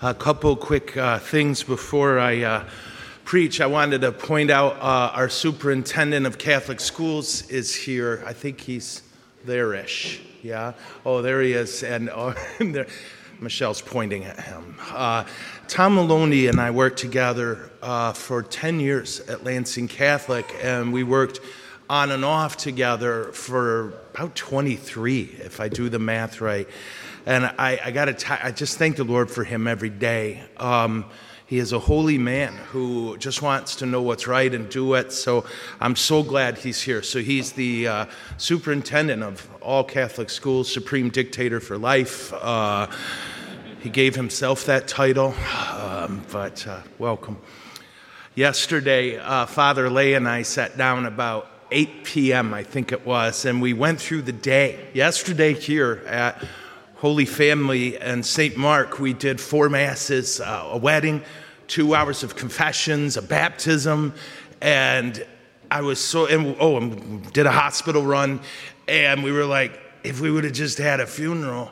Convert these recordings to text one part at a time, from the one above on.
A couple quick uh, things before I uh, preach. I wanted to point out uh, our superintendent of Catholic schools is here. I think he's there ish. Yeah? Oh, there he is. And oh, there, Michelle's pointing at him. Uh, Tom Maloney and I worked together uh, for 10 years at Lansing Catholic, and we worked on and off together for about 23, if I do the math right. And I, I got to, I just thank the Lord for him every day. Um, he is a holy man who just wants to know what's right and do it. So I'm so glad he's here. So he's the uh, superintendent of all Catholic schools, supreme dictator for life. Uh, he gave himself that title, um, but uh, welcome. Yesterday, uh, Father Lay and I sat down about 8 p.m., I think it was, and we went through the day. Yesterday, here at Holy Family and St. Mark, we did four masses, uh, a wedding, two hours of confessions, a baptism, and I was so, and, oh, and did a hospital run, and we were like, if we would have just had a funeral,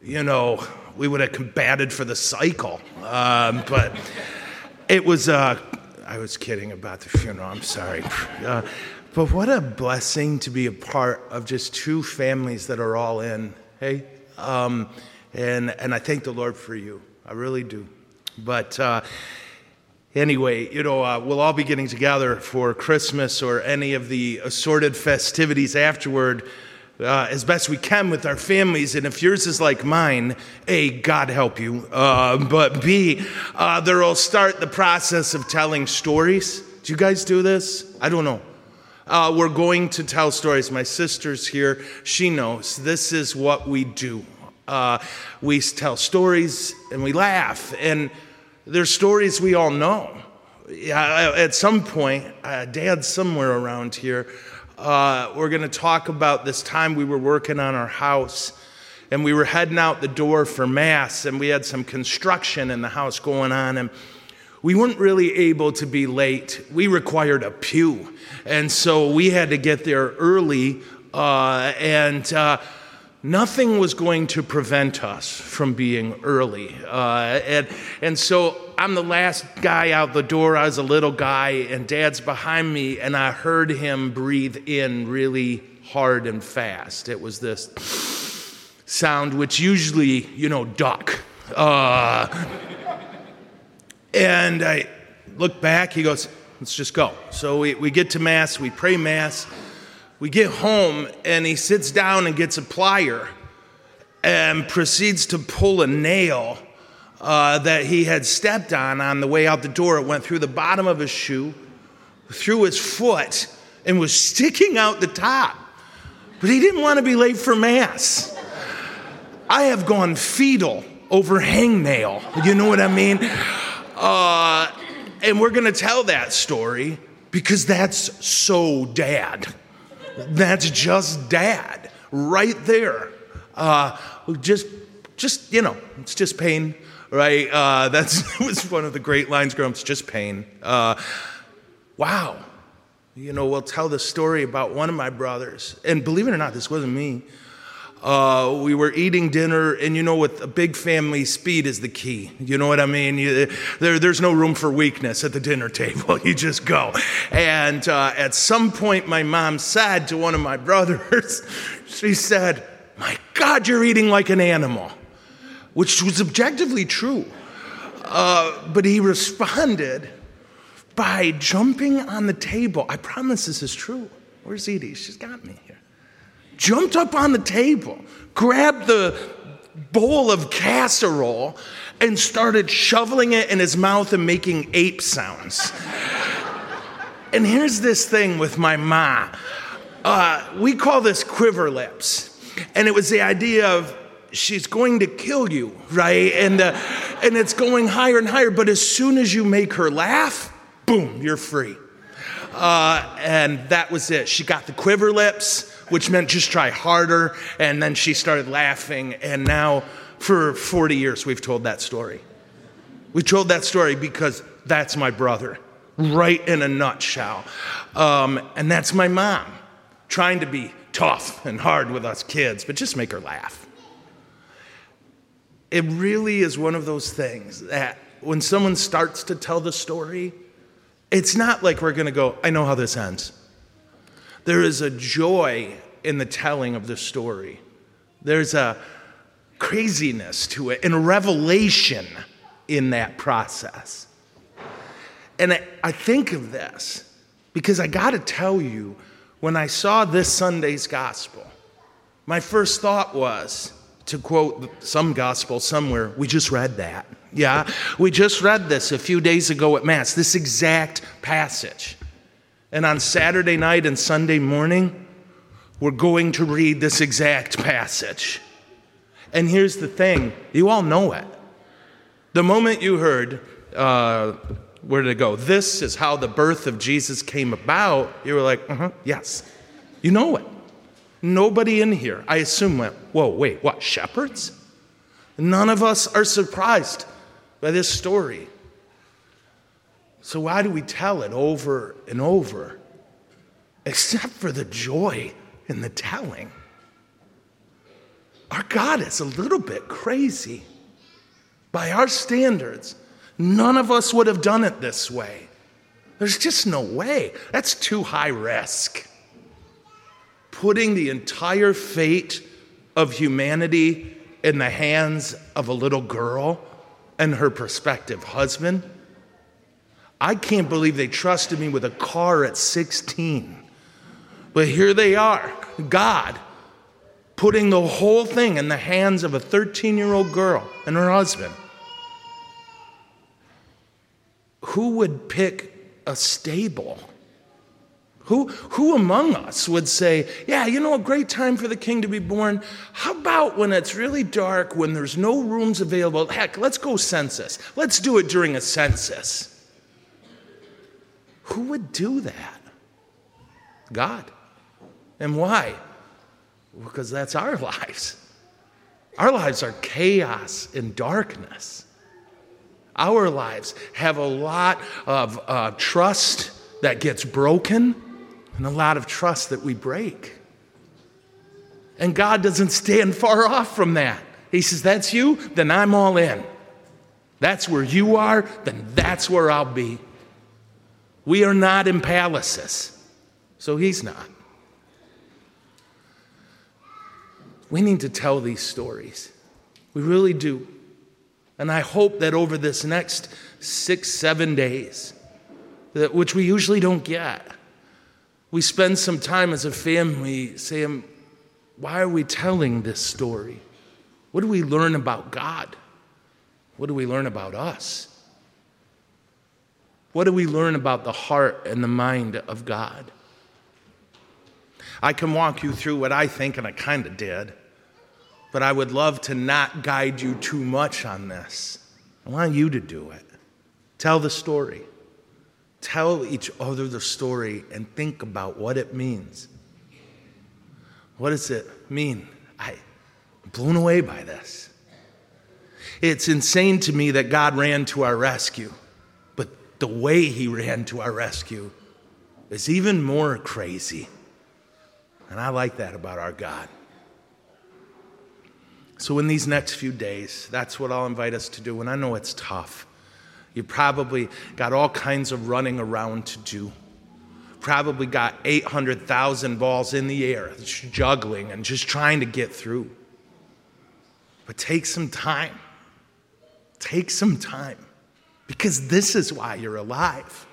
you know, we would have combated for the cycle. Um, but it was, uh, I was kidding about the funeral, I'm sorry. Uh, but what a blessing to be a part of just two families that are all in. Hey, um, and, and I thank the Lord for you. I really do. But uh, anyway, you know, uh, we'll all be getting together for Christmas or any of the assorted festivities afterward. Uh, as best we can with our families. And if yours is like mine, A, God help you, uh, but B, uh, there'll start the process of telling stories. Do you guys do this? I don't know. Uh, we're going to tell stories. My sister's here. She knows this is what we do. Uh, we tell stories and we laugh. And there's stories we all know. Yeah, At some point, uh, Dad's somewhere around here. Uh, we're going to talk about this time we were working on our house and we were heading out the door for Mass and we had some construction in the house going on. And we weren't really able to be late. We required a pew. And so we had to get there early. Uh, and uh, nothing was going to prevent us from being early. Uh, and, and so I'm the last guy out the door. I was a little guy, and dad's behind me, and I heard him breathe in really hard and fast. It was this sound, which usually, you know, duck. And I look back, he goes, let's just go. So we, we get to Mass, we pray Mass, we get home, and he sits down and gets a plier and proceeds to pull a nail uh, that he had stepped on on the way out the door. It went through the bottom of his shoe, through his foot, and was sticking out the top. But he didn't want to be late for Mass. I have gone fetal over hangnail. You know what I mean? Uh, and we're going to tell that story because that's so dad. That's just dad right there. Uh, just, just you know, it's just pain, right? Uh, that's was one of the great lines. Grumps, just pain. Uh, wow. You know, we'll tell the story about one of my brothers, and believe it or not, this wasn't me. Uh, we were eating dinner, and you know, with a big family, speed is the key. You know what I mean? You, there, there's no room for weakness at the dinner table. You just go. And uh, at some point, my mom said to one of my brothers, she said, My God, you're eating like an animal, which was objectively true. Uh, but he responded by jumping on the table. I promise this is true. Where's Edie? She's got me jumped up on the table, grabbed the bowl of casserole, and started shoveling it in his mouth and making ape sounds. and here's this thing with my ma. Uh, we call this quiver lips. And it was the idea of she's going to kill you, right? And, uh, and it's going higher and higher. But as soon as you make her laugh, boom, you're free. Uh, and that was it. She got the quiver lips which meant just try harder. And then she started laughing. And now, for 40 years, we've told that story. We told that story because that's my brother, right in a nutshell. Um, and that's my mom, trying to be tough and hard with us kids, but just make her laugh. it really is one of those things that when someone starts to tell the story, it's not like we're going to go, I know how this ends. There is a joy in the telling of the story, there's a craziness to it and revelation in that process. And I, think of this because I got to tell you, when I saw this Sunday's gospel, my first thought was to quote some gospel somewhere, we just read that. Yeah, we just read this a few days ago at Mass, this exact passage. And on Saturday night and Sunday morning, we're going to read this exact passage. And here's the thing you all know it. The moment you heard, uh, where did it go? This is how the birth of Jesus came about, you were like, uh huh, yes. You know it. Nobody in here, I assume, went, whoa, wait, what, shepherds? None of us are surprised by this story. So, why do we tell it over and over? Except for the joy in the telling. Our God is a little bit crazy. By our standards, none of us would have done it this way. There's just no way. That's too high risk. Putting the entire fate of humanity in the hands of a little girl and her prospective husband. I can't believe they trusted me with a car at 16. But here they are, God putting the whole thing in the hands of a 13 year old girl and her husband. Who would pick a stable? Who, who among us would say, Yeah, you know, a great time for the king to be born? How about when it's really dark, when there's no rooms available? Heck, let's go census. Let's do it during a census. Who would do that? God. And why? Because that's our lives. Our lives are chaos and darkness. Our lives have a lot of uh, trust that gets broken and a lot of trust that we break. And God doesn't stand far off from that. He says, That's you, then I'm all in. That's where you are, then that's where I'll be. We are not in palaces, so He's not. We need to tell these stories. We really do. And I hope that over this next six, seven days, that, which we usually don't get, we spend some time as a family saying, why are we telling this story? What do we learn about God? What do we learn about us? What do we learn about the heart and the mind of God? I can walk you through what I think, and I kind of did, but I would love to not guide you too much on this. I want you to do it. Tell the story. Tell each other the story and think about what it means. What does it mean? I, I'm blown away by this. It's insane to me that God ran to our rescue, the way He ran to our rescue is even more crazy. And I like that about our God. So, in these next few days, that's what I'll invite us to do. And I know it's tough. You probably got all kinds of running around to do. Probably got 800,000 balls in the air, juggling and just trying to get through. But take some time. Take some time because this is why you're alive.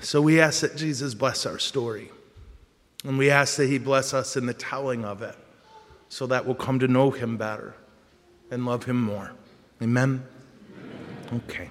So we ask that Jesus bless our story. And we ask that He bless us in the telling of it so that we'll come to know Him better and love Him more. Amen? Amen. Okay.